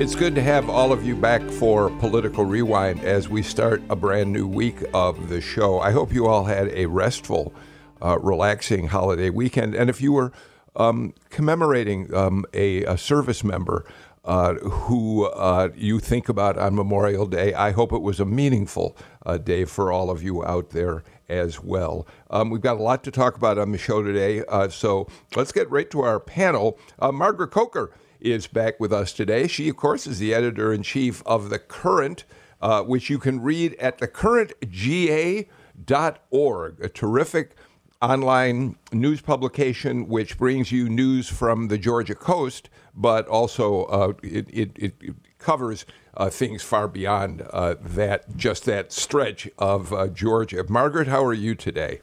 It's good to have all of you back for Political Rewind as we start a brand new week of the show. I hope you all had a restful, uh, relaxing holiday weekend. And if you were um, commemorating um, a, a, service member uh, who uh, you think about on Memorial Day, I hope it was a meaningful uh, day for all of you out there as well. Um, we've got a lot to talk about on the show today, uh, so let's get right to our panel. Uh, Margaret Coker is back with us today. She, of course, is the editor in chief of The Current, uh, which you can read at thecurrentga.org, a terrific online news publication which brings you news from the Georgia coast, but also uh, it, it, it, covers uh, things far beyond uh, that, just that stretch of uh, Georgia. Margaret, how are you today?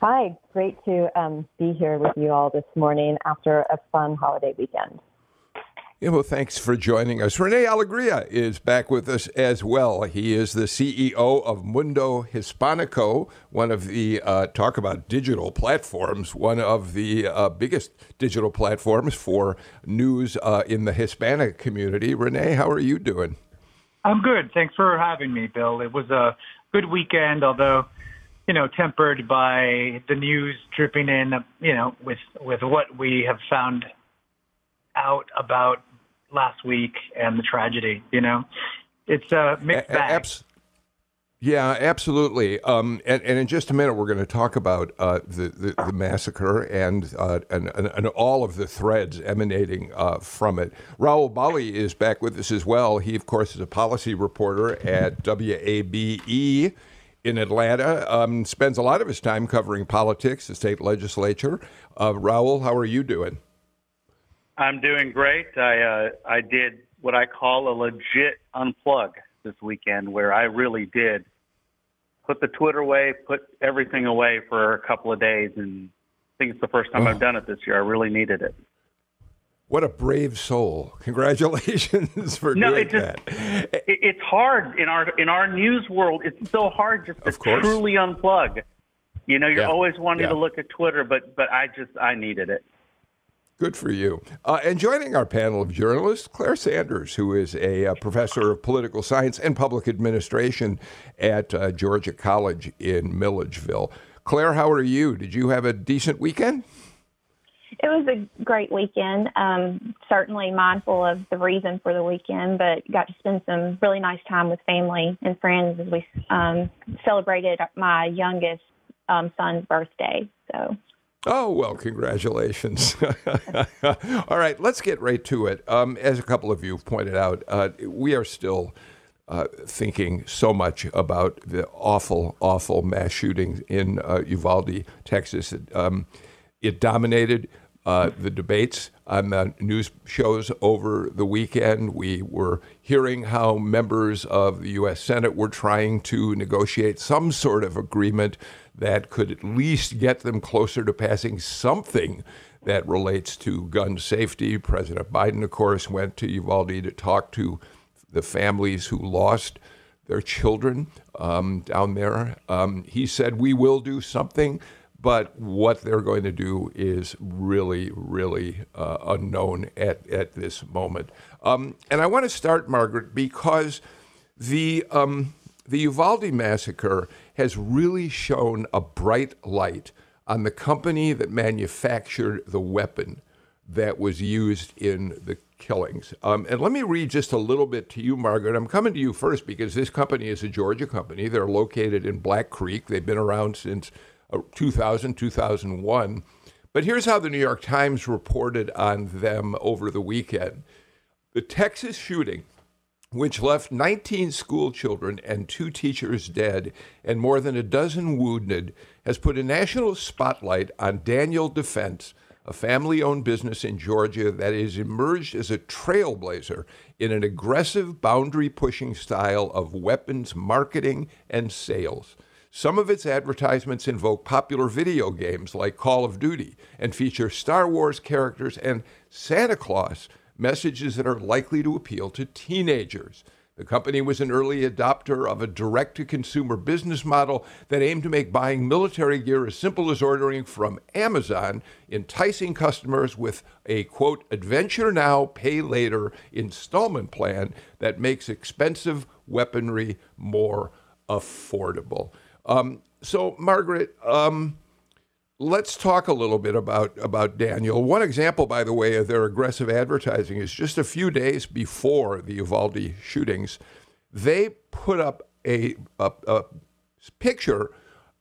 Hi, great to um, be here with you all this morning after a fun holiday weekend. Yeah, well, thanks for joining us. Rene Alegria is back with us as well. He is the CEO of Mundo Hispanico, one of the, uh, talk about digital platforms, one of the uh, biggest digital platforms for news uh, in the Hispanic community. Rene, how are you doing? I'm good. Thanks for having me, Bill. It was a good weekend, although, you know, tempered by the news dripping in, you know, with, with what we have found out about last week and the tragedy. You know, it's a mixed bag. Abs- yeah, absolutely. Um, and, and, in just a minute, we're going to talk about uh, the, the, the, massacre and, uh, and, and, and, all of the threads emanating uh, from it. Rahul Bali is back with us as well. He, of course, is a policy reporter at WABE in Atlanta. Um, spends a lot of his time covering politics, the state legislature. Uh, Rahul, how are you doing? I'm doing great. I uh, I did what I call a legit unplug this weekend, where I really did put the Twitter away, put everything away for a couple of days, and I think it's the first time. I've done it this year. I really needed it. What a brave soul! Congratulations for no, doing it just, that. It, it's hard in our in our news world. It's so hard just to truly unplug. You know, you're yeah. always wanting yeah. to look at Twitter, but but I just I needed it. Good for you. Uh, and joining our panel of journalists, Claire Sanders, who is a, uh, professor of political science and public administration at uh, Georgia College in Milledgeville. Claire, how are you? Did you have a decent weekend? It was a great weekend. Um, certainly mindful of the reason for the weekend, but got to spend some really nice time with family and friends as we um, celebrated my youngest um, son's birthday. So Oh, well, congratulations. All right, let's get right to it. Um, as a couple of you pointed out, uh, we are still uh, thinking so much about the awful, awful mass shooting in uh, Uvalde, Texas. It, um, it dominated uh, the debates on the news shows over the weekend. We were hearing how members of the U.S. Senate were trying to negotiate some sort of agreement that could at least get them closer to passing something that relates to gun safety. President Biden, of course, went to Uvalde to talk to the families who lost their children um, down there. Um, he said, We will do something, but what they're going to do is really, really uh, unknown at, at this moment. Um, and I want to start, Margaret, because the, um, the Uvalde massacre has really shown a bright light on the company that manufactured the weapon that was used in the killings. Um, and let me read just a little bit to you, Margaret. I'm coming to you first because this company is a Georgia company. They're located in Black Creek. They've been around since uh, 2000, 2001. But here's how the New York Times reported on them over the weekend. The Texas shooting which left 19 school children and two teachers dead and more than a dozen wounded, has put a national spotlight on Daniel Defense, a family owned business in Georgia that has emerged as a trailblazer in an aggressive, boundary pushing style of weapons marketing and sales. Some of its advertisements invoke popular video games like Call of Duty and feature Star Wars characters and Santa Claus, messages that are likely to appeal to teenagers. The company was an early adopter of a direct to consumer business model that aimed to make buying military gear as simple as ordering from Amazon, enticing customers with a quote, adventure now, pay later installment plan that makes expensive weaponry more affordable. Um, so, Margaret, um, let's talk a little bit about, about Daniel. One example, by the way, of their aggressive advertising is just a few days before the Uvalde shootings, they put up a, a, a picture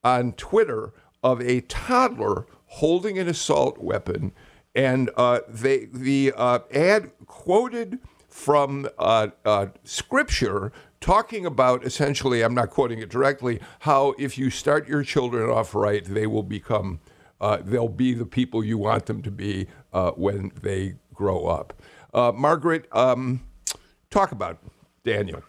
on Twitter of a toddler holding an assault weapon, and uh, they the uh, ad quoted from uh, uh scripture talking about essentially, I'm not quoting it directly, how if you start your children off right, they will become, uh, they'll be the people you want them to be uh, when they grow up. Uh, Margaret, um, talk about Daniel.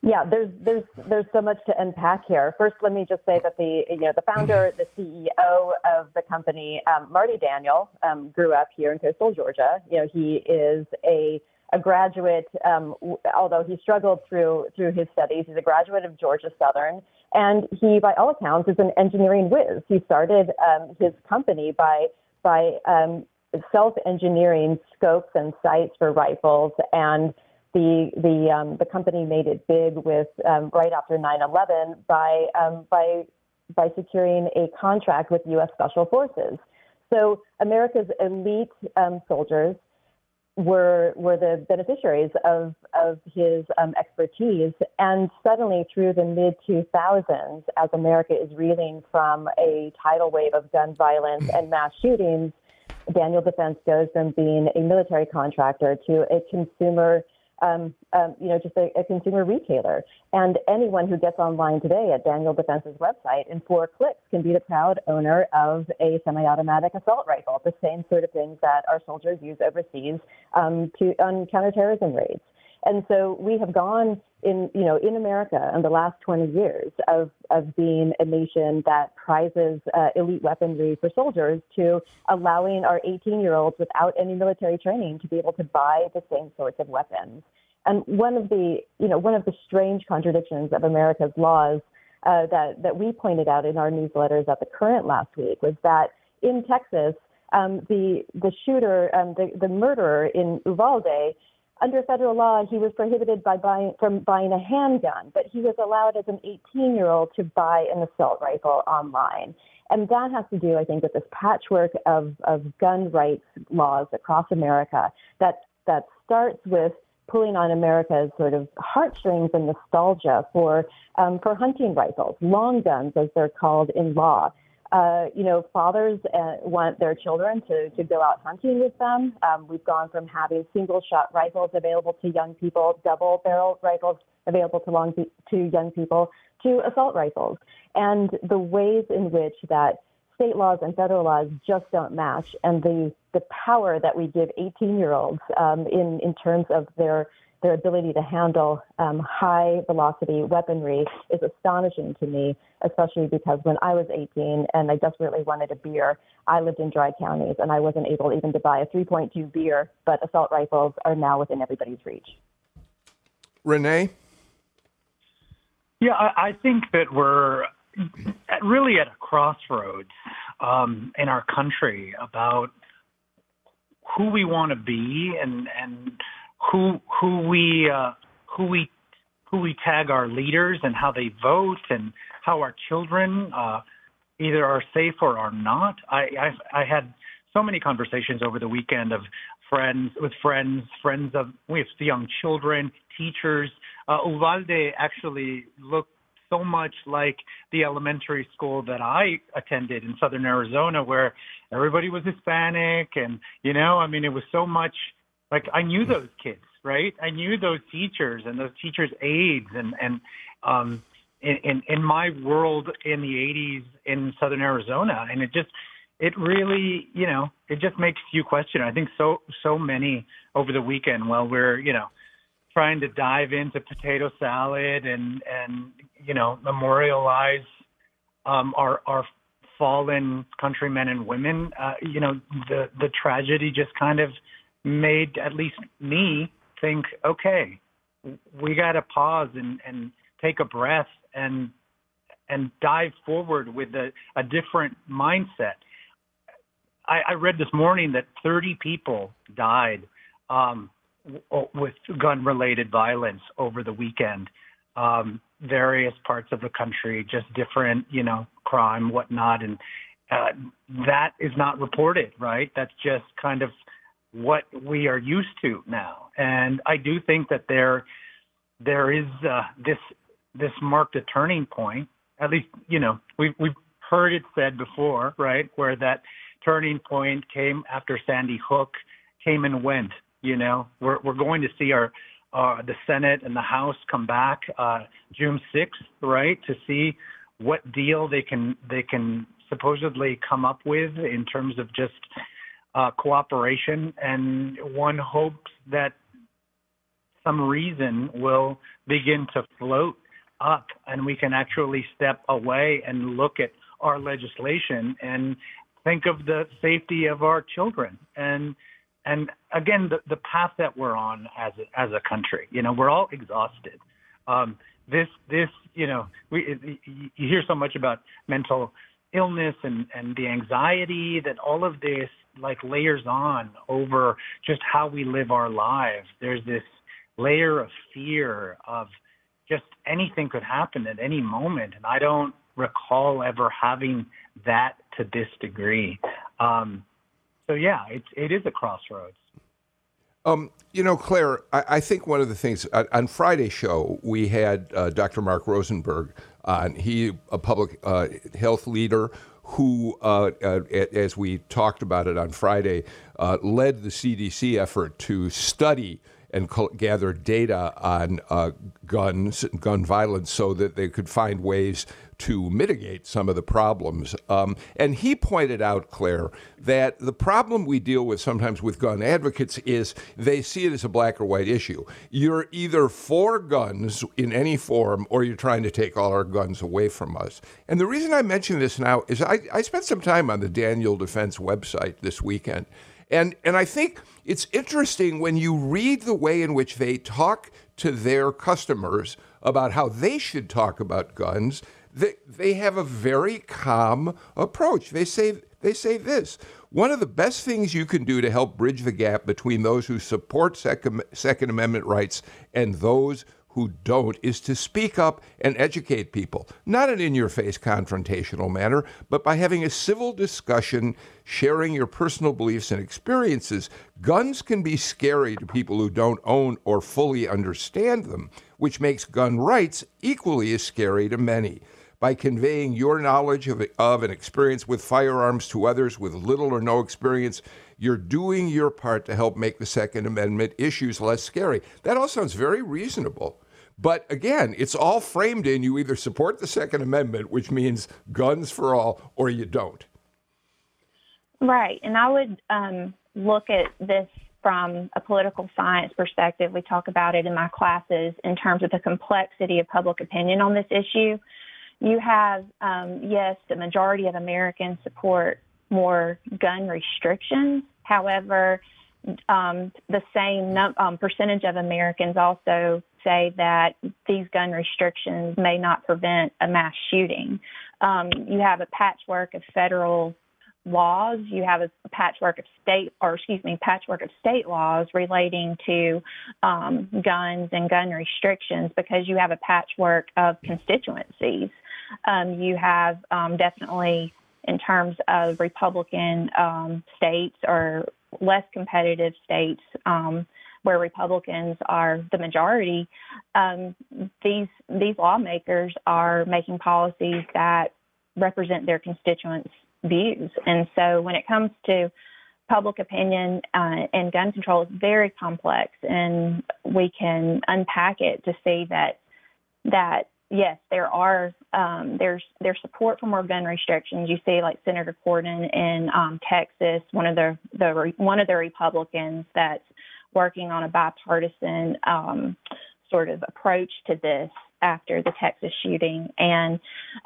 Yeah, there's there's there's so much to unpack here. First, let me just say that the you know the founder, the CEO of the company, um, Marty Daniel, um, grew up here in coastal Georgia. You know, he is a a graduate, um, although he struggled through through his studies. He's a graduate of Georgia Southern, and he, by all accounts, is an engineering whiz. He started um, his company by by um, self-engineering scopes and sights for rifles, and the the um, the company made it big with um, right after 9/11 by um, by by securing a contract with U.S. Special Forces. So America's elite soldiers were were the beneficiaries of of his um, expertise. And suddenly, through the mid 2000s, as America is reeling from a tidal wave of gun violence and mass shootings, Daniel Defense goes from being a military contractor to a consumer um, um, you know, just a, a, consumer retailer. And anyone who gets online today at Daniel Defense's website in four clicks can be the proud owner of a semi-automatic assault rifle, the same sort of things that our soldiers use overseas um, to on counterterrorism raids. And so we have gone in, you know, in America in the last 20 years of, of being a nation that prizes uh, elite weaponry for soldiers to allowing our 18 year olds without any military training to be able to buy the same sorts of weapons. And one of the, you know, one of the strange contradictions of America's laws uh, that, that we pointed out in our newsletters at the current last week was that in Texas, um, the, the shooter, um, the, the murderer in Uvalde, under federal law, he was prohibited by buying, from buying a handgun, but he was allowed as an 18 year old to buy an assault rifle online. And that has to do, I think, with this patchwork of, of gun rights laws across America that, that starts with pulling on America's sort of heartstrings and nostalgia for, um, for hunting rifles, long guns as they're called in law uh, you know, fathers uh, want their children to, to go out hunting with them. Um, we've gone from having single shot rifles available to young people, double barrel rifles available to, long, to young people, to assault rifles. And the ways in which that state laws and federal laws just don't match, and the, the power that we give 18 year olds um, in, in terms of their their ability to handle um, high velocity weaponry is astonishing to me, especially because when I was 18 and I desperately wanted a beer, I lived in dry counties and I wasn't able even to buy a 3.2 beer, but assault rifles are now within everybody's reach. Rene? Yeah, I, I think that we're really at a crossroads um, in our country about who we want to be and, and who who we uh, who we who we tag our leaders and how they vote and how our children uh, either are safe or are not. I, I I had so many conversations over the weekend of friends with friends, friends of with young children, teachers. Uh, Uvalde actually looked so much like the elementary school that I attended in southern Arizona, where everybody was Hispanic, and you know, I mean, it was so much like I knew those kids, right? I knew those teachers and those teachers' aides, and and um, in, in in my world in the '80s in Southern Arizona, and it just it really, you know, it just makes you question. I think so so many over the weekend while we're, you know, trying to dive into potato salad and and you know memorialize um, our our fallen countrymen and women. Uh, you know, the the tragedy just kind of made at least me think, okay, we got to pause and and take a breath and and dive forward with a, a different mindset. I, I read this morning that 30 people died um, w- with gun-related violence over the weekend. Um, various parts of the country, just different, you know, crime, whatnot, and uh, that is not reported, right? That's just kind of what we are used to now. And I do think that there there is uh, this this marked a turning point. At least, you know, we've we've heard it said before, right? Where that turning point came after Sandy Hook came and went. You know, we're we're going to see our uh, the Senate and the House come back uh, June 6th, right, to see what deal they can they can supposedly come up with in terms of just uh, cooperation, and one hopes that some reason will begin to float up, and we can actually step away and look at our legislation and think of the safety of our children and and again the, the path that we're on as a, as a country. You know we're all exhausted. Um, this this you know we you hear so much about mental illness and and the anxiety that all of this like layers on over just how we live our lives there's this layer of fear of just anything could happen at any moment and i don't recall ever having that to this degree. Um, so yeah, it's it is a crossroads. Um, you know, Claire, I, I, think one of the things uh, on Friday's show we had uh, Dr. Mark Rosenberg on. He a public uh, health leader who, uh, uh as we talked about it on Friday, uh, led the CDC effort to study and gather data on guns, gun violence, so that they could find ways to mitigate some of the problems. Um, and he pointed out, Claire, that the problem we deal with sometimes with gun advocates is they see it as a black or white issue. You're either for guns in any form or you're trying to take all our guns away from us. And the reason I mention this now is I, I spent some time on the Daniel Defense website this weekend. And, and I think it's interesting when you read the way in which they talk to their customers about how they should talk about guns they, they have a very calm approach. They say, they say this one of the best things you can do to help bridge the gap between those who support Second, Second Amendment rights and those who don't is to speak up and educate people, not in in your face confrontational manner, but by having a civil discussion, sharing your personal beliefs and experiences. Guns can be scary to people who don't own or fully understand them, which makes gun rights equally as scary to many by conveying your knowledge of, of and experience with firearms to others with little or no experience, you're doing your part to help make the Second Amendment issues less scary. That all sounds very reasonable. But again, it's all framed in you either support the Second Amendment, which means guns for all, or you don't. Right. And I would um, look at this from a political science perspective. We talk about it in my classes in terms of the complexity of public opinion on this issue you have, um, yes, the majority of Americans support more gun restrictions. However, um, the same num- um, percentage of Americans also say that these gun restrictions may not prevent a mass shooting. Um, you have a patchwork of federal laws. You have a patchwork of state, or excuse me, patchwork of state laws relating to um, guns and gun restrictions because you have a patchwork of constituencies. Um, you have um, definitely, in terms of Republican um, states or less competitive states um, where Republicans are the majority, um, these these lawmakers are making policies that represent their constituents' views. And so when it comes to public opinion uh, and gun control is very complex, and we can unpack it to see that that yes, there are um, there's there's support for more gun restrictions. You see, like Senator Cornyn in um, Texas, one of the the one of the Republicans that's working on a bipartisan um, sort of approach to this after the Texas shooting, and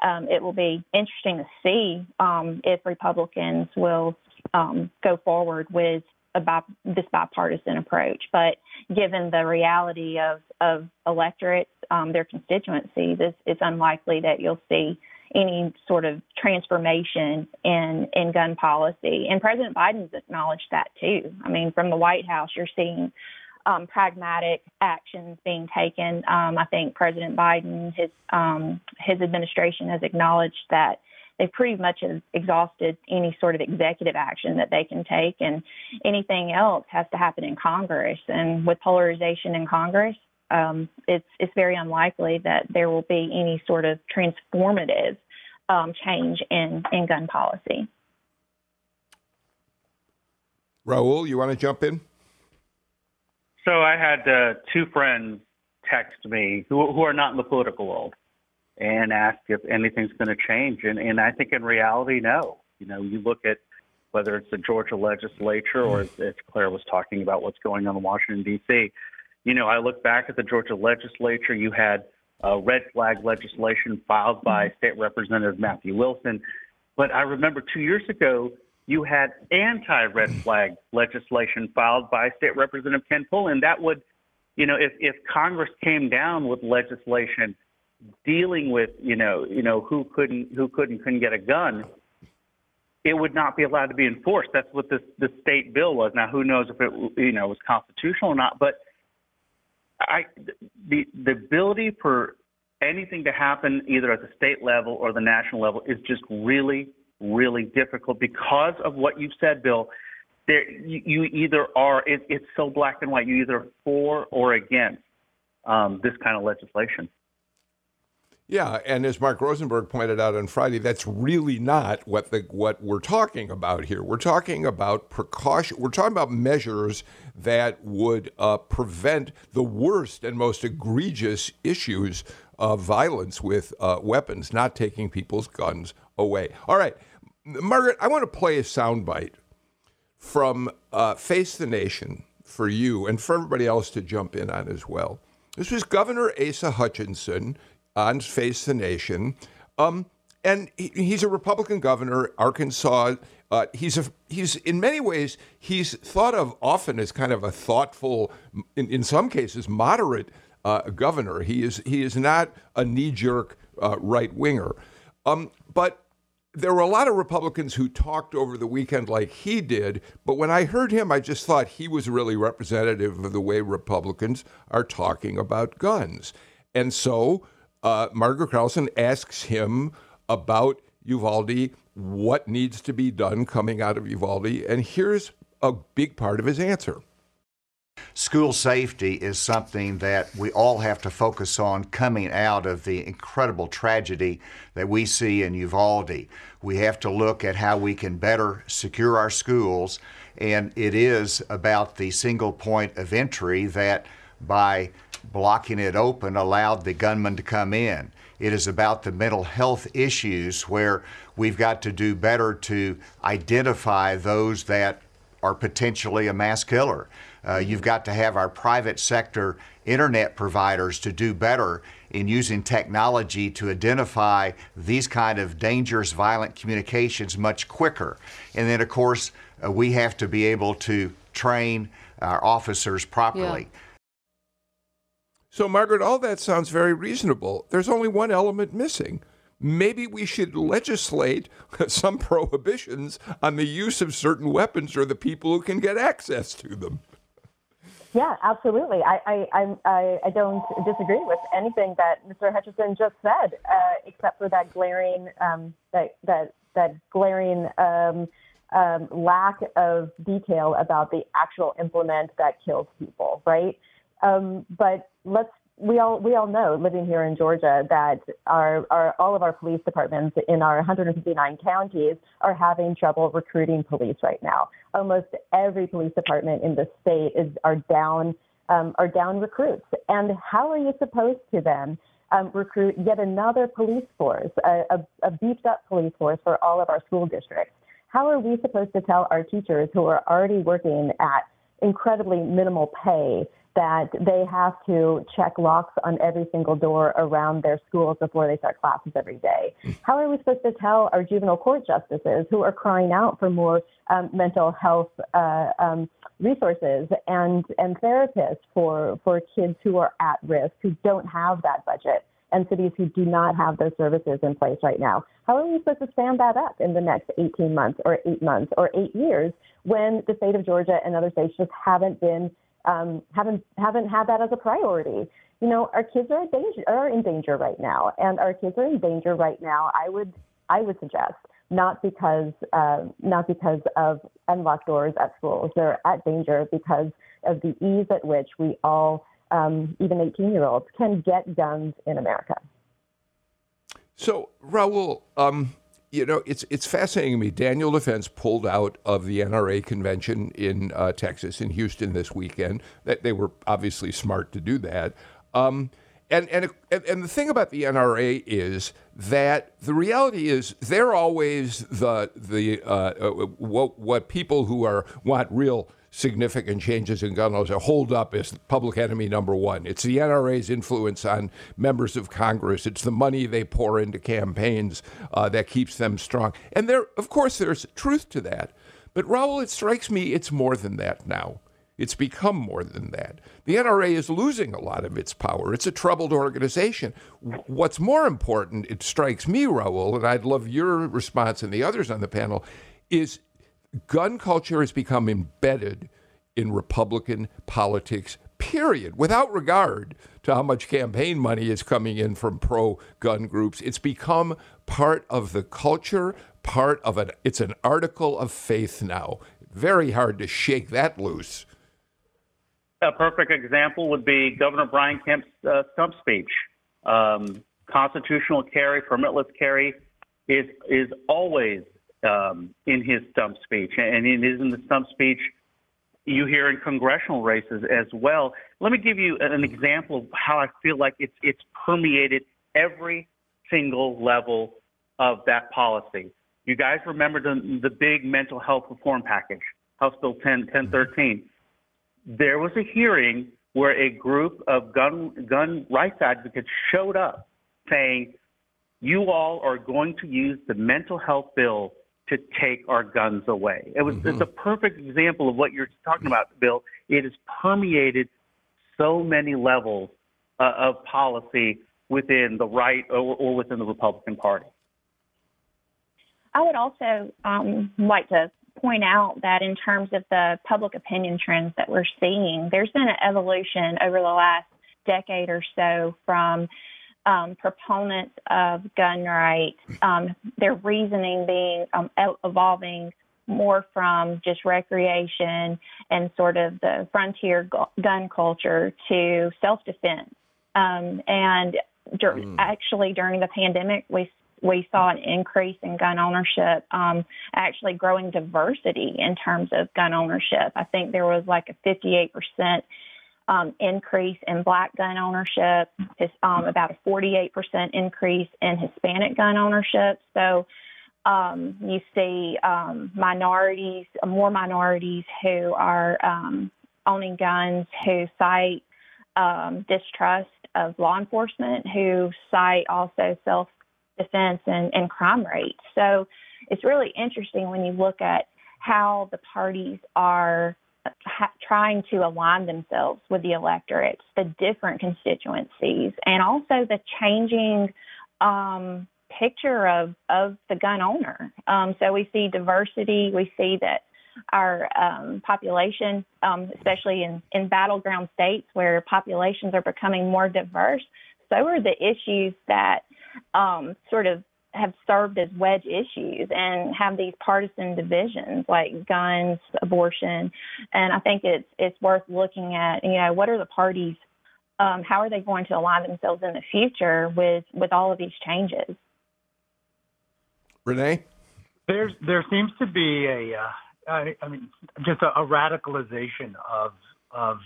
um, it will be interesting to see um, if Republicans will um, go forward with bi- this bipartisan approach. But given the reality of, of electorates, um, their constituencies, it's, it's unlikely that you'll see any sort of transformation in in gun policy. And President Biden's acknowledged that too. I mean, from the White House, you're seeing um, pragmatic actions being taken. Um, I think President Biden, his um, his administration, has acknowledged that they've pretty much exhausted any sort of executive action that they can take, and anything else has to happen in Congress. And with polarization in Congress, um, it's it's very unlikely that there will be any sort of transformative um, change in in gun policy. Rahul, you want to jump in? So I had uh, two friends text me who, who are not in the political world and ask if anything's going to change. And, and I think in reality, no. You know, you look at whether it's the Georgia legislature or as, as Claire was talking about what's going on in Washington, D.C. You know, I look back at the Georgia legislature, you had uh, red flag legislation filed by State Representative Matthew Wilson. But I remember two years ago, you had anti red flag legislation filed by State Representative Ken Pullen. That would, you know, if, if Congress came down with legislation dealing with you know you know who couldn't who couldn't couldn't get a gun, it would not be allowed to be enforced. That's what this the state bill was. Now who knows if it you know was constitutional or not? But I the the ability for anything to happen either at the state level or the national level is just really really difficult because of what you've said, Bill. There, you, you either are it, it's so black and white. You either for or against um, this kind of legislation. Yeah, and as Mark Rosenberg pointed out on Friday, that's really not what the what we're talking about here. We're talking about precaution. We're talking about measures that would uh, prevent the worst and most egregious issues of violence with uh, weapons, not taking people's guns away. All right, Margaret, I want to play a soundbite from uh, Face the Nation for you and for everybody else to jump in on as well. This was Governor Asa Hutchinson on Face the Nation. Um, and he, he's a Republican governor, Arkansas. Uh, he's a he's in many ways he's thought of often as kind of a thoughtful, in, in some cases moderate uh, governor. He is he is not a knee jerk uh, right winger, um, but. There were a lot of Republicans who talked over the weekend like he did, but when I heard him, I just thought he was really representative of the way Republicans are talking about guns. And so uh, Margaret Carlson asks him about Uvalde, what needs to be done coming out of Uvalde, and here's a big part of his answer. School safety is something that we all have to focus on coming out of the incredible tragedy that we see in Uvalde. We have to look at how we can better secure our schools, and it is about the single point of entry that by blocking it open allowed the gunman to come in. It is about the mental health issues where we've got to do better to identify those that are potentially a mass killer. Uh, you've got to have our private sector internet providers to do better in using technology to identify these kind of dangerous violent communications much quicker. And then, of course, uh, we have to be able to train our officers properly. Yeah. So, Margaret, all that sounds very reasonable. There's only one element missing. Maybe we should legislate some prohibitions on the use of certain weapons or the people who can get access to them. Yeah, absolutely. I, I, I, I don't disagree with anything that Mr. Hutchinson just said, uh, except for that glaring, um, that, that, that glaring um, um, lack of detail about the actual implement that kills people, right? Um, but let's we all we all know living here in Georgia that our, our all of our police departments in our 159 counties are having trouble recruiting police right now. Almost every police department in the state is are down um, are down recruits. And how are you supposed to then um, recruit yet another police force, a, a, a beefed up police force for all of our school districts? How are we supposed to tell our teachers who are already working at incredibly minimal pay that they have to check locks on every single door around their schools before they start classes every day? How are we supposed to tell our juvenile court justices who are crying out for more um, mental health uh, um, resources and, and therapists for, for kids who are at risk, who don't have that budget? and cities who do not have those services in place right now. How are we supposed to stand that up in the next 18 months or eight months or eight years when the state of Georgia and other states just haven't been um, haven't haven't had that as a priority? You know, our kids are in danger are in danger right now, and our kids are in danger right now. I would I would suggest not because uh, not because of unlocked doors at schools. They're at danger because of the ease at which we all um, even 18 year olds, can get guns in America. So, Rahul, um, you know, it's it's fascinating to me. Daniel Defense pulled out of the NRA convention in uh, Texas, in Houston this weekend. That they were obviously smart to do that. Um, and, and and the thing about the NRA is that the reality is they're always the the uh, uh, what what people who are want real significant changes in gun laws A holdup is public enemy number one. It's the NRA's influence on members of Congress. It's the money they pour into campaigns uh, that keeps them strong. And there, of course, there's truth to that. But Rahul, it strikes me it's more than that now. It's become more than that. The NRA is losing a lot of its power. It's a troubled organization. What's more important, it strikes me, Rahul, and I'd love your response and the others on the panel, is gun culture has become embedded in Republican politics, period, without regard to how much campaign money is coming in from pro gun groups. It's become part of the culture, part of it. It's an article of faith now. Very hard to shake that loose. A perfect example would be Governor Brian Kemp's uh, stump speech. Um, constitutional carry, permitless carry is is always um, in his stump speech, and it is in the stump speech you hear in congressional races as well. Let me give you an example of how I feel like it's it's permeated every single level of that policy. You guys remember the the big mental health reform package, House Bill 10 1013. There was a hearing where a group of gun gun rights advocates showed up saying, "You all are going to use the mental health bill to take our guns away. It was mm-hmm. it's a perfect example of what you're talking about, Bill. It has permeated so many levels uh, of policy within the right or, or, within the Republican Party. I would also um, like to point out that in terms of the public opinion trends that we're seeing, there's been an evolution over the last decade or so from um, proponents of gun rights, um, their reasoning being um, evolving more from just recreation and sort of the frontier gun culture to self defense. Um, and dur- mm. actually, during the pandemic, we we saw an increase in gun ownership, um, actually growing diversity in terms of gun ownership. I think there was like a 58 percent um, increase in black gun ownership, um, about a 48% increase in Hispanic gun ownership. So um, you see um, minorities, more minorities who are um, owning guns who cite um, distrust of law enforcement, who cite also self defense and, and crime rates. So it's really interesting when you look at how the parties are ha- trying to align themselves with the electorates, the different constituencies, and also the changing um, picture of, of the gun owner. Um, so we see diversity. We see that our um, population, um, especially in, in battleground states where populations are becoming more diverse, so are the issues that um, sort of have served as wedge issues and have these partisan divisions like guns, abortion, and I think it's it's worth looking at. You know, what are the parties? Um, how are they going to align themselves in the future with with all of these changes? Rene, there's there seems to be a, uh, I, I mean, just a, a radicalization of of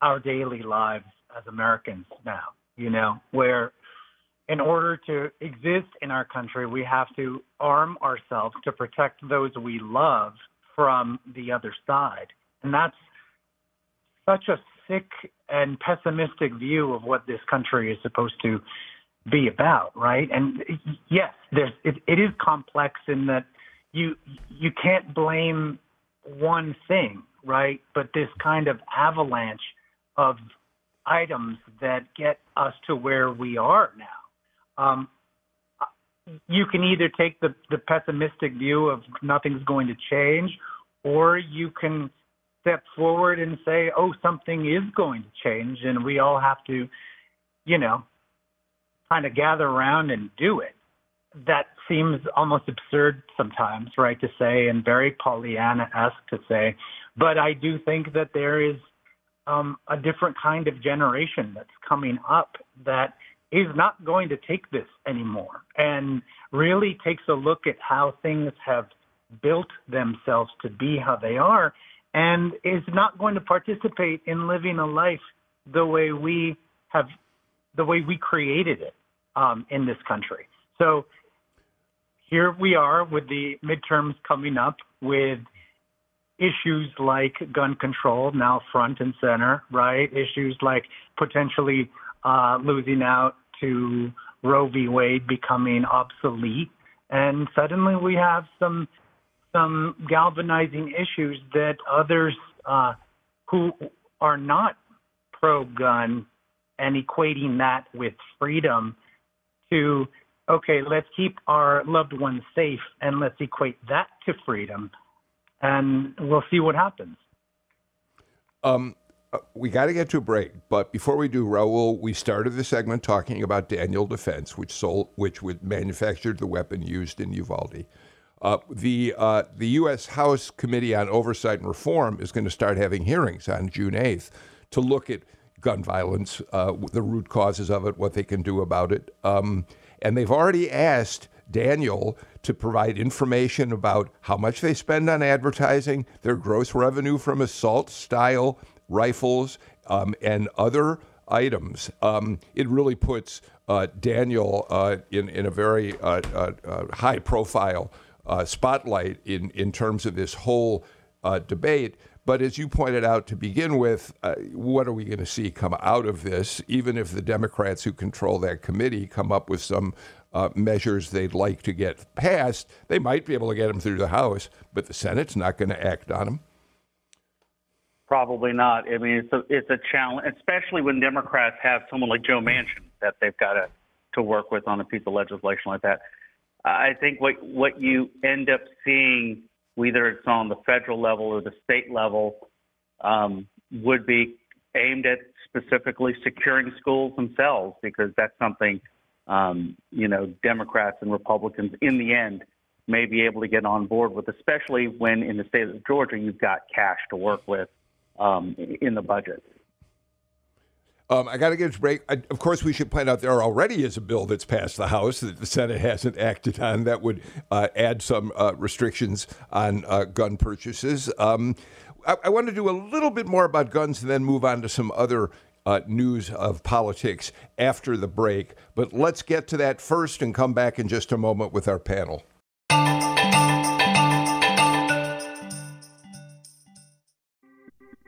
our daily lives as Americans now. You know, where in order to exist in our country, we have to arm ourselves to protect those we love from the other side. And that's such a sick and pessimistic view of what this country is supposed to be about, right? And yes, there's it, it is complex in that you you can't blame one thing, right? But this kind of avalanche of items that get us to where we are now. Um, you can either take the, the pessimistic view of nothing's going to change, or you can step forward and say, oh, something is going to change, and we all have to, you know, kind of gather around and do it. That seems almost absurd sometimes, right, to say, and very Pollyanna esque to say. But I do think that there is um, a different kind of generation that's coming up that is not going to take this anymore and really takes a look at how things have built themselves to be how they are and is not going to participate in living a life the way we have the way we created it um, in this country. So here we are with the midterms coming up with issues like gun control now front and center, right? Issues like potentially uh, losing out to Roe v. Wade becoming obsolete, and suddenly we have some some galvanizing issues that others uh, who are not pro-gun and equating that with freedom to okay, let's keep our loved ones safe and let's equate that to freedom, and we'll see what happens. Um, we got to get to a break, but before we do, Rahul, we started the segment talking about Daniel Defense, which sold, which manufactured the weapon used in Uvalde. Uh, the uh, the U.S. House Committee on Oversight and Reform is going to start having hearings on June 8th to look at gun violence, uh, the root causes of it, what they can do about it. Um, and they've already asked Daniel to provide information about how much they spend on advertising, their gross revenue from assault style rifles, um, and other items. Um, it really puts uh, Daniel uh, in, in a very uh, uh high profile uh, spotlight in, in terms of this whole uh, debate. But as you pointed out to begin with, uh, what are we going to see come out of this? Even if the Democrats who control that committee come up with some uh, measures they'd like to get passed, they might be able to get them through the House, but the Senate's not going to act on them. Probably not. I mean, it's a it's a challenge, especially when Democrats have someone like Joe Manchin that they've got to to work with on a piece of legislation like that. I think what what you end up seeing, whether it's on the federal level or the state level, um, would be aimed at specifically securing schools themselves, because that's something um, you know Democrats and Republicans in the end may be able to get on board with, especially when in the state of Georgia you've got cash to work with um, in the budget. Um, I got to get a break. I, of course, we should point out there already is a bill that's passed the House that the Senate hasn't acted on that would uh, add some uh, restrictions on uh, gun purchases. Um, I, I, want to do a little bit more about guns and then move on to some other uh, news of politics after the break. But let's get to that first and come back in just a moment with our panel.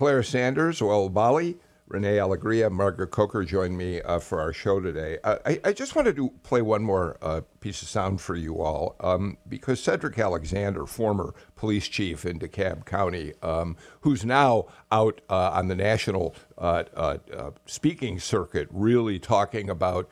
Claire Sanders, Rahul Bali, Rene Alegria, Margaret Coker joined me uh, for our show today. Uh, I, I, just wanted to play one more uh, piece of sound for you all um, because Cedric Alexander, former police chief in DeKalb County, um, who's now out uh, on the national uh, uh, speaking circuit, really talking about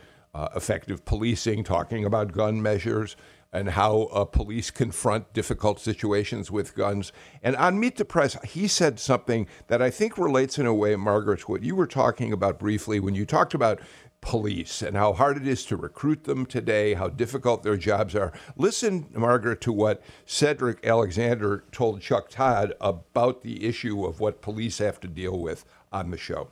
effective policing, talking about gun measures and how uh, police confront difficult situations with guns. And on Meet the Press, he said something that I think relates in a way, Margaret, to what you were talking about briefly when you talked about police and how hard it is to recruit them today, how difficult their jobs are. Listen, Margaret, to what Cedric Alexander told Chuck Todd about the issue of what police have to deal with on the show.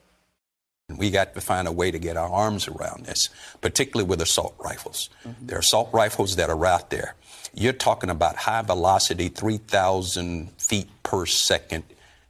We got to find a way to get our arms around this, particularly with assault rifles. Mm-hmm. There are assault rifles that are out there. You're talking about high velocity, 3,000 feet per second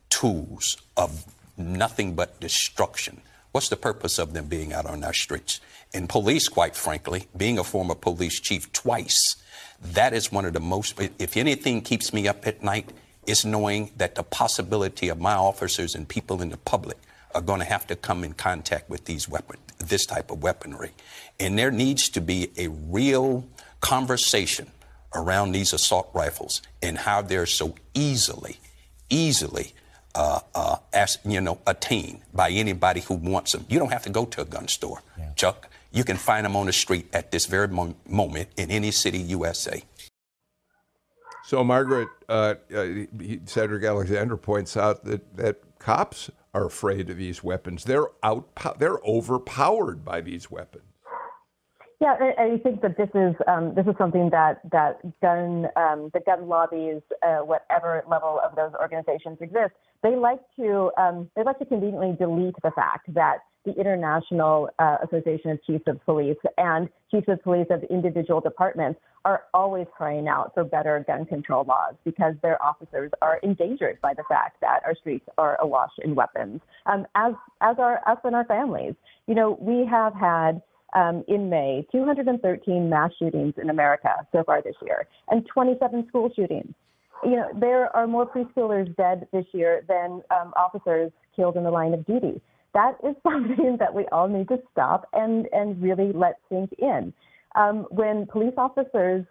tools of nothing but destruction. What's the purpose of them being out on our streets? And police, quite frankly, being a former police chief twice, that is one of the most, if anything keeps me up at night, is knowing that the possibility of my officers and people in the public are going to have to come in contact with these weapons, this type of weaponry. And there needs to be a real conversation around these assault rifles and how they're so easily, easily uh, uh, as, you know, attained by anybody who wants them. You don't have to go to a gun store, yeah. Chuck. You can find them on the street at this very mo- moment in any city, USA. So, Margaret, uh, uh Cedric Alexander points out that, that cops are afraid of these weapons. They're out. They're overpowered by these weapons. Yeah, I, think that this is um, this is something that that gun um, the gun lobbies, uh, whatever level of those organizations exist, they like to um, they like to conveniently delete the fact that the International uh, Association of Chiefs of Police and chiefs of police of individual departments are always crying out for better gun control laws because their officers are endangered by the fact that our streets are awash in weapons, um, as as are us and our families. You know, we have had um, in May 213 mass shootings in America so far this year, and 27 school shootings. You know, there are more preschoolers dead this year than um, officers killed in the line of duty that is something that we all need to stop and, and really let sink in. Um, when police officers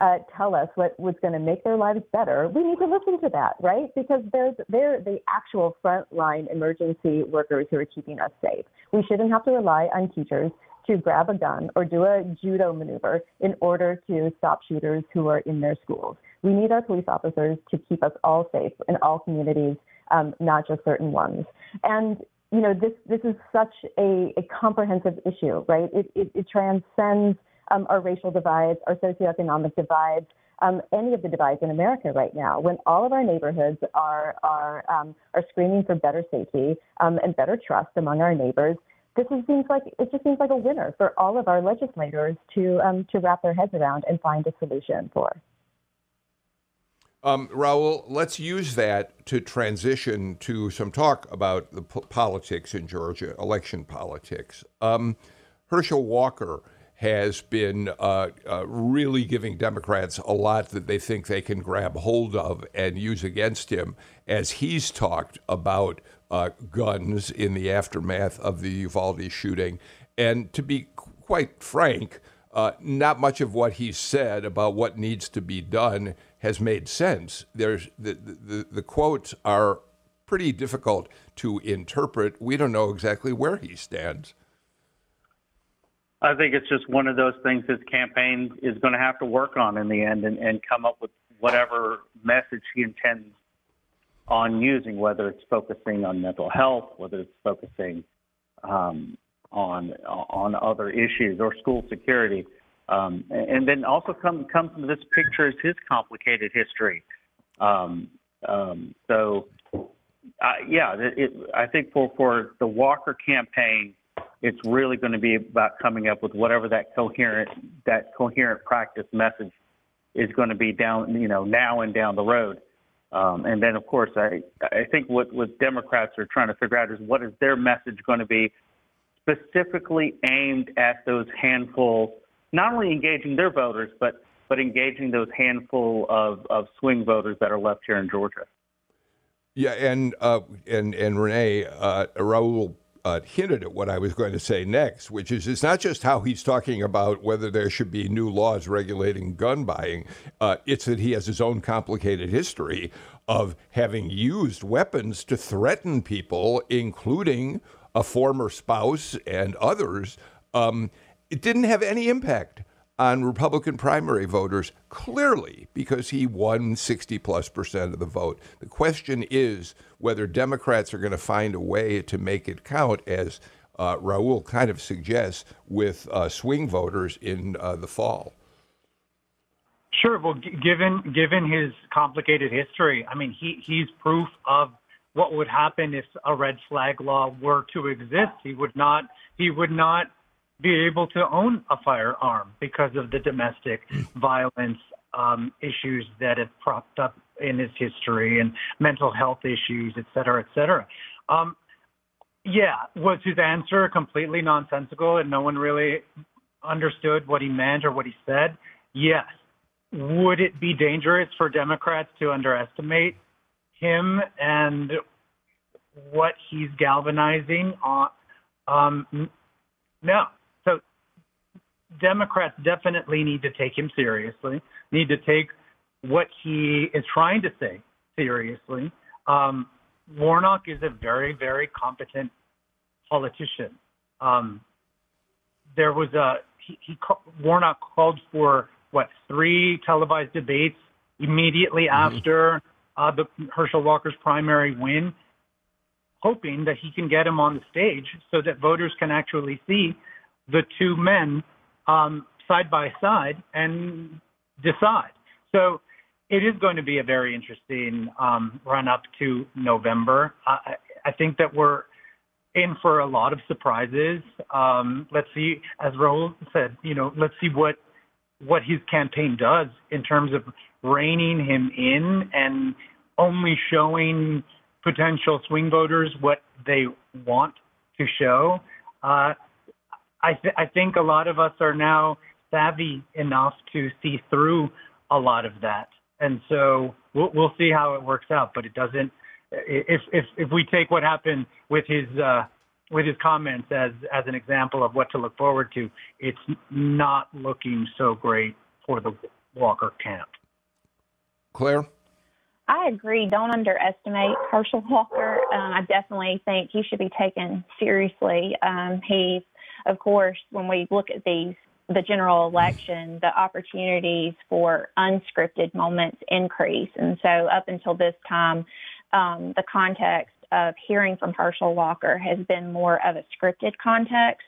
uh, tell us what was going to make their lives better, we need to listen to that, right? Because they're, they're the actual frontline emergency workers who are keeping us safe. We shouldn't have to rely on teachers to grab a gun or do a judo maneuver in order to stop shooters who are in their schools. We need our police officers to keep us all safe in all communities, um, not just certain ones. And you know, this this is such a, a comprehensive issue, right? It, it, it transcends um, our racial divides, our socioeconomic divides, um, any of the divides in America right now. When all of our neighborhoods are are um, are screaming for better safety um, and better trust among our neighbors, this is, seems like it just seems like a winner for all of our legislators to um, to wrap their heads around and find a solution for. Um, Rahul, let's use that to transition to some talk about the po- politics in Georgia, election politics. Um, Herschel Walker has been uh, uh, really giving Democrats a lot that they think they can grab hold of and use against him as he's talked about uh, guns in the aftermath of the Uvalde shooting. And to be quite frank, uh, not much of what he said about what needs to be done has made sense. There's the, the, the quotes are pretty difficult to interpret. We don't know exactly where he stands. I think it's just one of those things his campaign is going to have to work on in the end and, and come up with whatever message he intends on using, whether it's focusing on mental health, whether it's focusing um, on on other issues or school security. Um, and then also come comes from this picture is his complicated history. Um, um, so, uh, yeah, it, it, I think for for the Walker campaign, it's really going to be about coming up with whatever that coherent that coherent practice message is going to be down, you know, now and down the road. Um, and then, of course, I I think what what Democrats are trying to figure out is what is their message going to be specifically aimed at those handful not only engaging their voters, but but engaging those handful of, of swing voters that are left here in Georgia. Yeah, and uh, and and Rene uh, Rahul uh, hinted at what I was going to say next, which is it's not just how he's talking about whether there should be new laws regulating gun buying. Uh, it's that he has his own complicated history of having used weapons to threaten people, including a former spouse and others. Um, it didn't have any impact on Republican primary voters, clearly, because he won 60 plus percent of the vote. The question is whether Democrats are going to find a way to make it count as uh, Rahul kind of suggests with uh, swing voters in uh, the fall. Sure. Well, g- given given his complicated history, I mean, he he's proof of what would happen if a red flag law were to exist. He would not he would not be able to own a firearm because of the domestic violence um, issues that have propped up in his history and mental health issues, et cetera, et cetera. Um, yeah, was his answer completely nonsensical and no one really understood what he meant or what he said? Yes. Would it be dangerous for Democrats to underestimate him and what he's galvanizing on? Um, no. Democrats definitely need to take him seriously, need to take what he is trying to say seriously. Um, Warnock is a very, very competent politician. Um, there was a he, he Warnock called for what three televised debates immediately mm-hmm. after uh, the Herschel Walker's primary win, hoping that he can get him on the stage so that voters can actually see the two men um, side by side and decide. So it is going to be a very interesting um, run up to November. I, I think that we're in for a lot of surprises. Um, let's see, as Rahul said, you know, let's see what what his campaign does in terms of reining him in and only showing potential swing voters what they want to show. Uh, I, th- I think a lot of us are now savvy enough to see through a lot of that, and so we'll, we'll see how it works out. But it doesn't if if if we take what happened with his uh, with his comments as as an example of what to look forward to, it's not looking so great for the Walker camp. Claire. I agree. Don't underestimate Herschel Walker. Um, I definitely think he should be taken seriously. Um, he's, of course, when we look at these the general election, the opportunities for unscripted moments increase. And so, up until this time, um, the context of hearing from Herschel Walker has been more of a scripted context.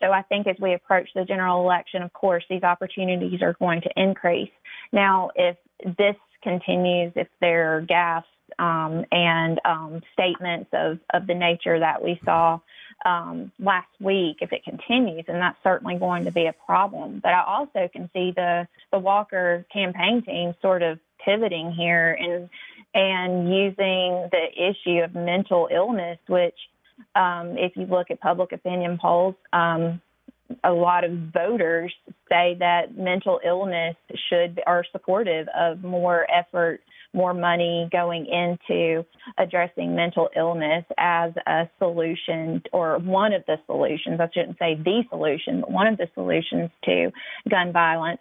So I think as we approach the general election, of course, these opportunities are going to increase. Now, if this continues, if there are gaffes um, and um, statements of, of the nature that we saw um, last week, if it continues, and that's certainly going to be a problem. But I also can see the the Walker campaign team sort of pivoting here and and using the issue of mental illness, which, um, if you look at public opinion polls, um, a lot of voters say that mental illness should are supportive of more effort, more money going into addressing mental illness as a solution or one of the solutions. I shouldn't say the solution, but one of the solutions to gun violence.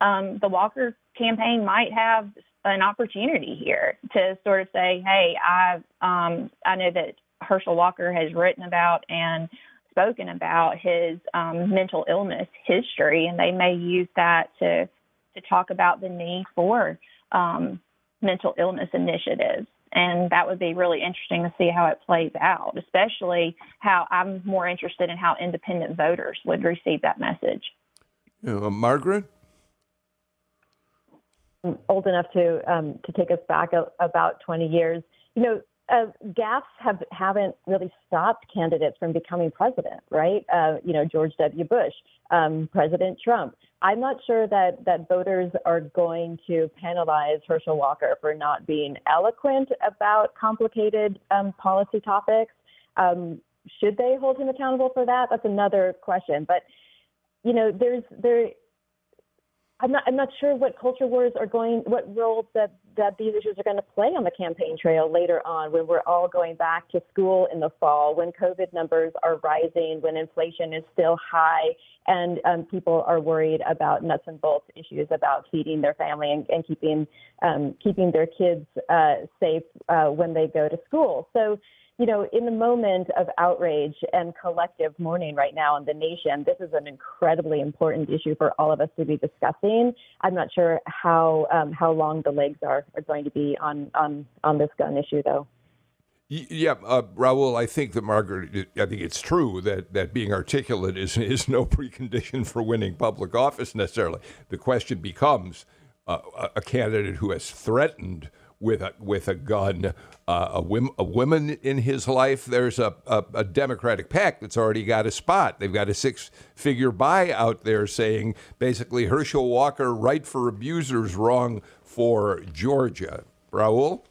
Um, the Walker campaign might have an opportunity here to sort of say, hey, I um, I know that Herschel Walker has written about and spoken about his um, mental illness history, and they may use that to to talk about the need for um, mental illness initiatives. And that would be really interesting to see how it plays out, especially how I'm more interested in how independent voters would receive that message. Uh, Margaret? old enough to um, to take us back a, about 20 years. You know, uh, gaffes have haven't really stopped candidates from becoming president, right? Uh, you know, George W. Bush, um, President Trump. I'm not sure that that voters are going to penalize Herschel Walker for not being eloquent about complicated um, policy topics. Um, should they hold him accountable for that? That's another question. But you know, there's there I'm not, I'm not sure what culture wars are going, what role that, that these issues are going to play on the campaign trail later on when we're all going back to school in the fall, when COVID numbers are rising, when inflation is still high, and um, people are worried about nuts and bolts issues about feeding their family and, and keeping, um, keeping their kids uh, safe uh, when they go to school. So, you know, in the moment of outrage and collective mourning right now in the nation, this is an incredibly important issue for all of us to be discussing. I'm not sure how um, how long the legs are, are going to be on, on on this gun issue, though. Yeah, uh, Rahul, I think that Margaret, I think it's true that, that being articulate is, is no precondition for winning public office necessarily. The question becomes uh, a candidate who has threatened with a, with a gun uh, a, whim, a woman in his life. There's a, a, a, Democratic PAC that's already got a spot. They've got a six figure buy out there saying basically Herschel Walker, right for abusers, wrong for Georgia. Rahul?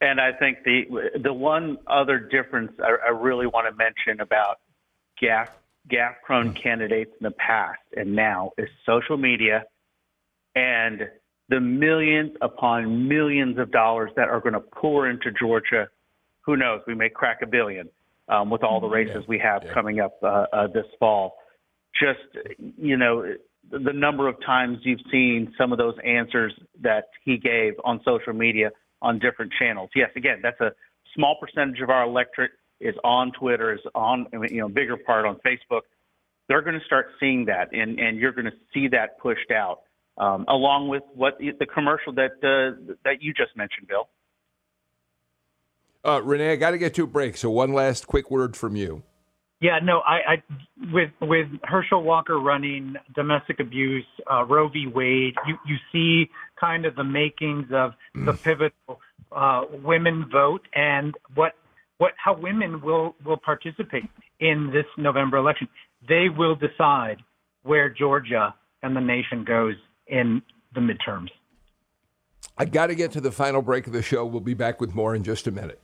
And I think the the one other difference I, I really want to mention about gaffe gaffe prone candidates in the past and now is social media and the millions upon millions of dollars that are going to pour into Georgia. Who knows? We may crack a billion um, with all the races yeah, we have yeah. coming up uh, uh, this fall. Just you know, the number of times you've seen some of those answers that he gave on social media on different channels. Yes, again, that's a small percentage of our electorate is on Twitter, is on you know bigger part on Facebook. They're going to start seeing that, and and you're going to see that pushed out, um, along with what the commercial that uh, that you just mentioned, Bill. Uh, Rene, I got to get to a break, so one last quick word from you. Yeah, no, I, I with with Herschel Walker running domestic abuse, uh, Roe v. Wade, you you see kind of the makings of the mm. pivotal uh, women vote and what what how women will will participate in this November election. They will decide where Georgia and the nation goes in the midterms. I got to get to the final break of the show. We'll be back with more in just a minute.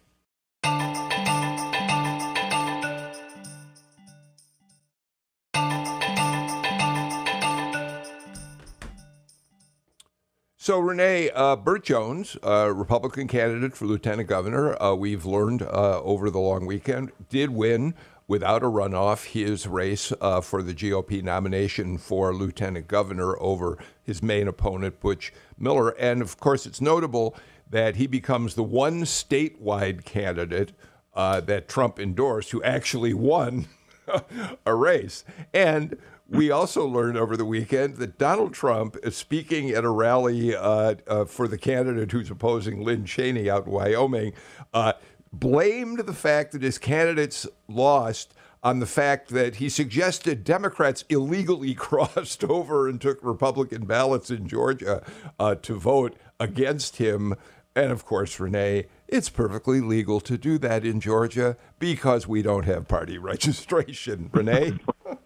So, Rene, uh, Burt Jones, uh, Republican candidate for lieutenant governor, uh, we've learned uh, over the long weekend, did win without a runoff his race uh, for the GOP nomination for lieutenant governor over his main opponent, Butch Miller. And of course, it's notable that he becomes the one statewide candidate uh, that Trump endorsed who actually won a race. And we also learned over the weekend that Donald Trump is speaking at a rally uh, uh, for the candidate who's opposing Liz Cheney out in Wyoming, uh, blamed the fact that his candidates lost on the fact that he suggested Democrats illegally crossed over and took Republican ballots in Georgia uh, to vote against him. And of course, Rene, it's perfectly legal to do that in Georgia because we don't have party registration. Rene?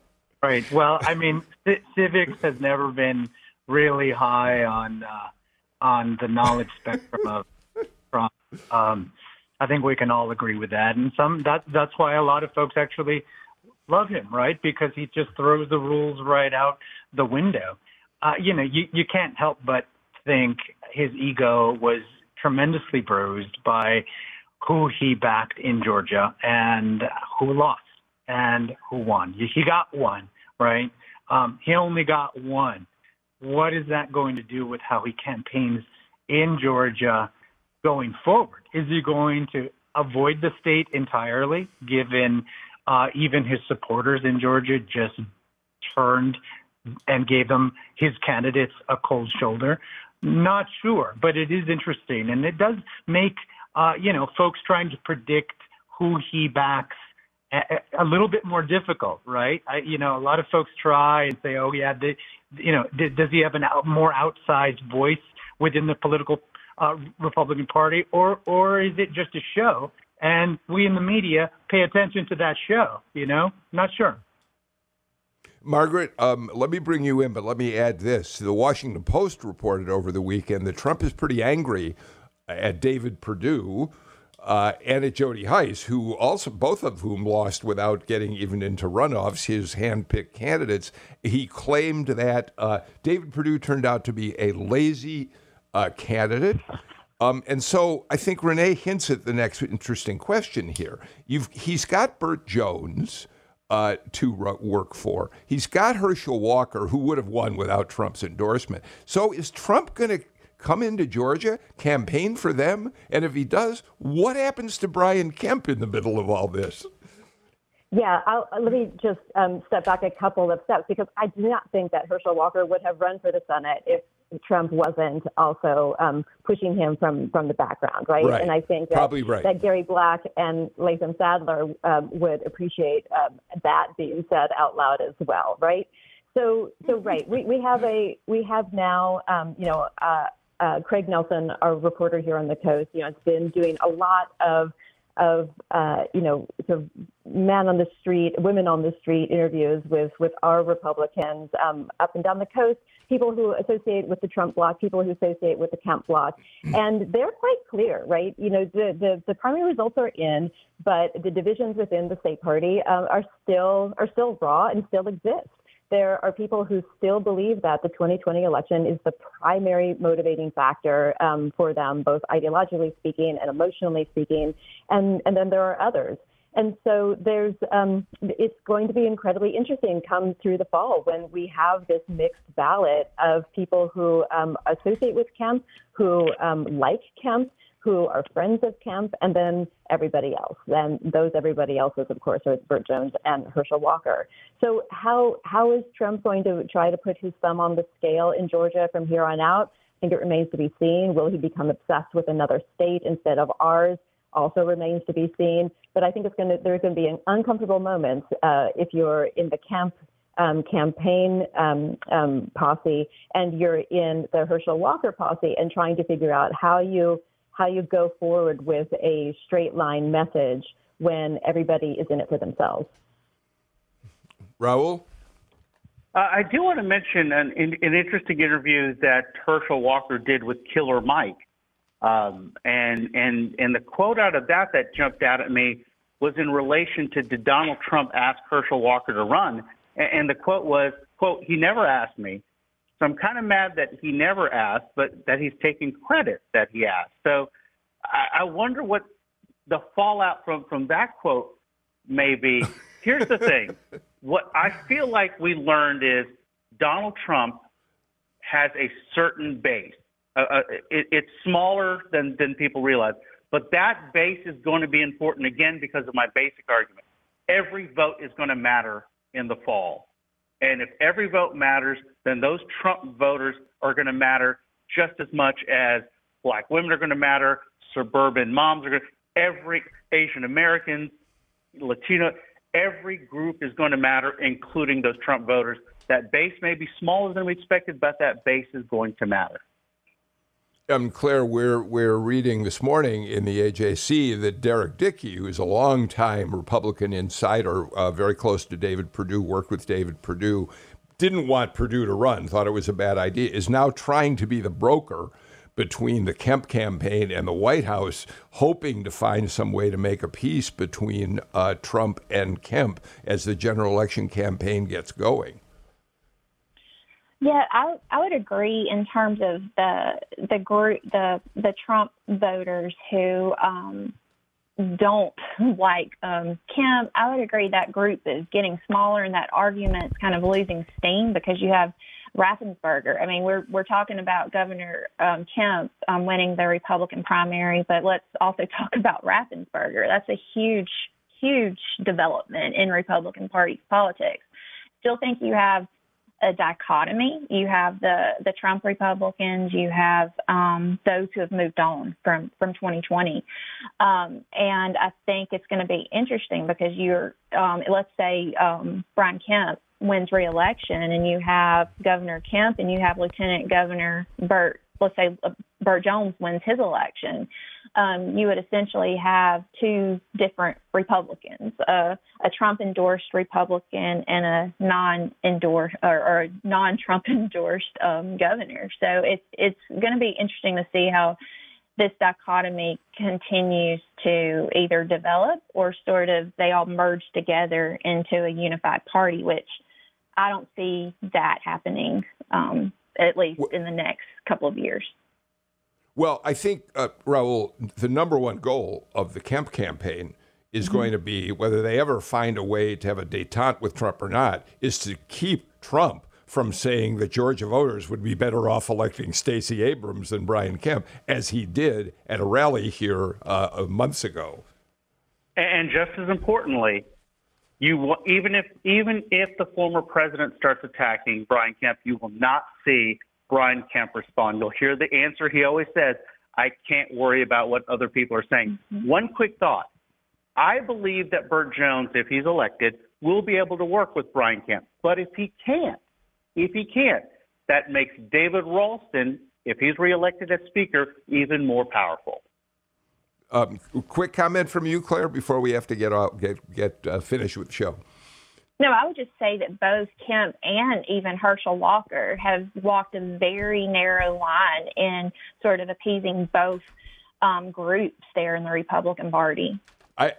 Right. Well, I mean, c- civics has never been really high on uh, on the knowledge spectrum of Trump. Um, I think we can all agree with that, and some that that's why a lot of folks actually love him, right? Because he just throws the rules right out the window. Uh, you know, you you can't help but think his ego was tremendously bruised by who he backed in Georgia and who lost and who won. He got one, right? Um, he only got one. What is that going to do with how he campaigns in Georgia going forward? Is he going to avoid the state entirely, given uh, even his supporters in Georgia just turned and gave them his candidates a cold shoulder? Not sure, but it is interesting, and it does make uh, you know folks trying to predict who he backs a, little bit more difficult, right? I, you know, a lot of folks try and say, "Oh, yeah, the, you know, does he have a out, more outsized voice within the political uh, Republican Party, or or is it just a show?" And we in the media pay attention to that show. You know, not sure. Margaret, um, let me bring you in, but let me add this. The Washington Post reported over the weekend that Trump is pretty angry at David Perdue uh, and at Jody Hice, who also both of whom lost without getting even into runoffs, his handpicked candidates. He claimed that uh, David Perdue turned out to be a lazy uh, candidate. Um, and so I think Rene hints at the next interesting question here. You've, he's got Burt Jones uh, to work for. He's got Herschel Walker, who would have won without Trump's endorsement. So is Trump going to come into Georgia, campaign for them? And if he does, what happens to Brian Kemp in the middle of all this? Yeah, I'll, let me just um, step back a couple of steps because I do not think that Herschel Walker would have run for the Senate if Trump wasn't also um, pushing him from from the background, right? Right. And I think that, Probably right. that Gary Black and Latham Saddler um, would appreciate um, that being said out loud as well, right? So, so right, we, we have a we have now, um, you know, uh, uh, Craig Nelson, our reporter here on the coast, you know, has been doing a lot of of uh, you know sort of men on the street, women on the street interviews with with our Republicans um, up and down the coast, people who associate with the Trump bloc, people who associate with the Kemp bloc, and they're quite clear, right? You know, the the, the primary results are in, but the divisions within the state party um, are still are still raw and still exist there are people who still believe that the 2020 election is the primary motivating factor um, for them, both ideologically speaking and emotionally speaking. And, and then there are others. And so there's, um, it's going to be incredibly interesting come through the fall when we have this mixed ballot of people who um, associate with Kemp, who um, like Kemp, who are friends of Kemp, and then everybody else. Then those everybody else's, of course, are Burt Jones and Herschel Walker. So how how is Trump going to try to put his thumb on the scale in Georgia from here on out? I think it remains to be seen. Will he become obsessed with another state instead of ours? Also remains to be seen. But I think it's going to there's going to be an uncomfortable moment uh, if you're in the camp um, campaign um, um, posse and you're in the Herschel Walker posse and trying to figure out how you how you go forward with a straight line message when everybody is in it for themselves. Rahul? Uh, I do want to mention an, an interesting interview that Herschel Walker did with Killer Mike. Um, and, and, and the quote out of that that jumped out at me was in relation to did Donald Trump ask Herschel Walker to run? And, and the quote was, quote, he never asked me. So I'm kind of mad that he never asked, but that he's taking credit that he asked. So I, I wonder what the fallout from, from that quote may be. Here's the thing. What I feel like we learned is Donald Trump has a certain base. Uh, uh, it, it's smaller than, than people realize. But that base is going to be important again because of my basic argument. Every vote is going to matter in the fall. And if every vote matters, then those Trump voters are going to matter just as much as black women are going to matter, suburban moms are going to, every Asian Americans, Latino, every group is going to matter, including those Trump voters. That base may be smaller than we expected, but that base is going to matter. Um, Claire, we're we're reading this morning in the AJC that Derek Dickey, who's a longtime Republican insider, uh, very close to David Perdue, worked with David Perdue, didn't want Perdue to run, thought it was a bad idea, is now trying to be the broker between the Kemp campaign and the White House, hoping to find some way to make a peace between uh, Trump and Kemp as the general election campaign gets going. Yeah, I I would agree in terms of the the group the the Trump voters who um, don't like um, Kemp. I would agree that group is getting smaller and that argument's kind of losing steam because you have Raffensperger. I mean, we're we're talking about Governor um, Kemp um, winning the Republican primary, but let's also talk about Raffensperger. That's a huge huge development in Republican Party politics. Still think you have a dichotomy. You have the the Trump Republicans. You have um, those who have moved on from from 2020, um, and I think it's going to be interesting because you're um, let's say um, Brian Kemp wins re-election, and you have Governor Kemp and you have Lieutenant Governor Burt. Let's say uh, Burt Jones wins his election. Um, you would essentially have two different Republicans, uh, a Trump-endorsed Republican and a non-endorsed or, or a non-Trump endorsed um, governor. So it's it's going to be interesting to see how this dichotomy continues to either develop or sort of they all merge together into a unified party, which I don't see that happening um, at least in the next couple of years. Well, I think, uh, Rahul, the number one goal of the Kemp campaign is mm-hmm. going to be whether they ever find a way to have a detente with Trump or not, is to keep Trump from saying that Georgia voters would be better off electing Stacey Abrams than Brian Kemp, as he did at a rally here uh, months ago. And just as importantly, you even if even if the former president starts attacking Brian Kemp, you will not see Brian Kemp respond. You'll hear the answer he always says I can't worry about what other people are saying. Mm-hmm. One quick thought I believe that Burt Jones, if he's elected, will be able to work with Brian Kemp. But if he can't, if he can't, that makes David Ralston, if he's reelected as Speaker, even more powerful. Um, quick comment from you, Claire, before we have to get out, get get uh, finished with the show. No, I would just say that both Kemp and even Herschel Walker have walked a very narrow line in sort of appeasing both um, groups there in the Republican Party. I,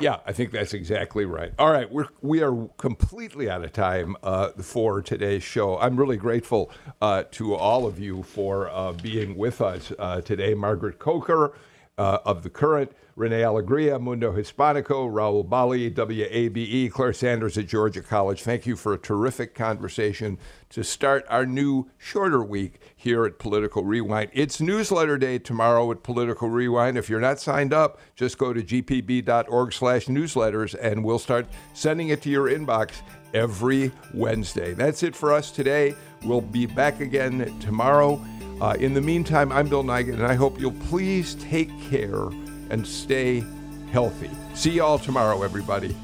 yeah, I think that's exactly right. All right, we're we are completely out of time uh, for today's show. I'm really grateful uh, to all of you for uh, being with us uh, today. Margaret Coker uh, of the Current. Rene Alegria, Mundo Hispanico, Rahul Bali, WABE, Claire Sanders at Georgia College. Thank you for a terrific conversation to start our new shorter week here at Political Rewind. It's newsletter day tomorrow at Political Rewind. If you're not signed up, just go to gpb.org slash newsletters and we'll start sending it to your inbox every Wednesday. That's it for us today. We'll be back again tomorrow. Uh, in the meantime, I'm Bill Nigut, and I hope you'll please take care and stay healthy. See you all tomorrow, everybody.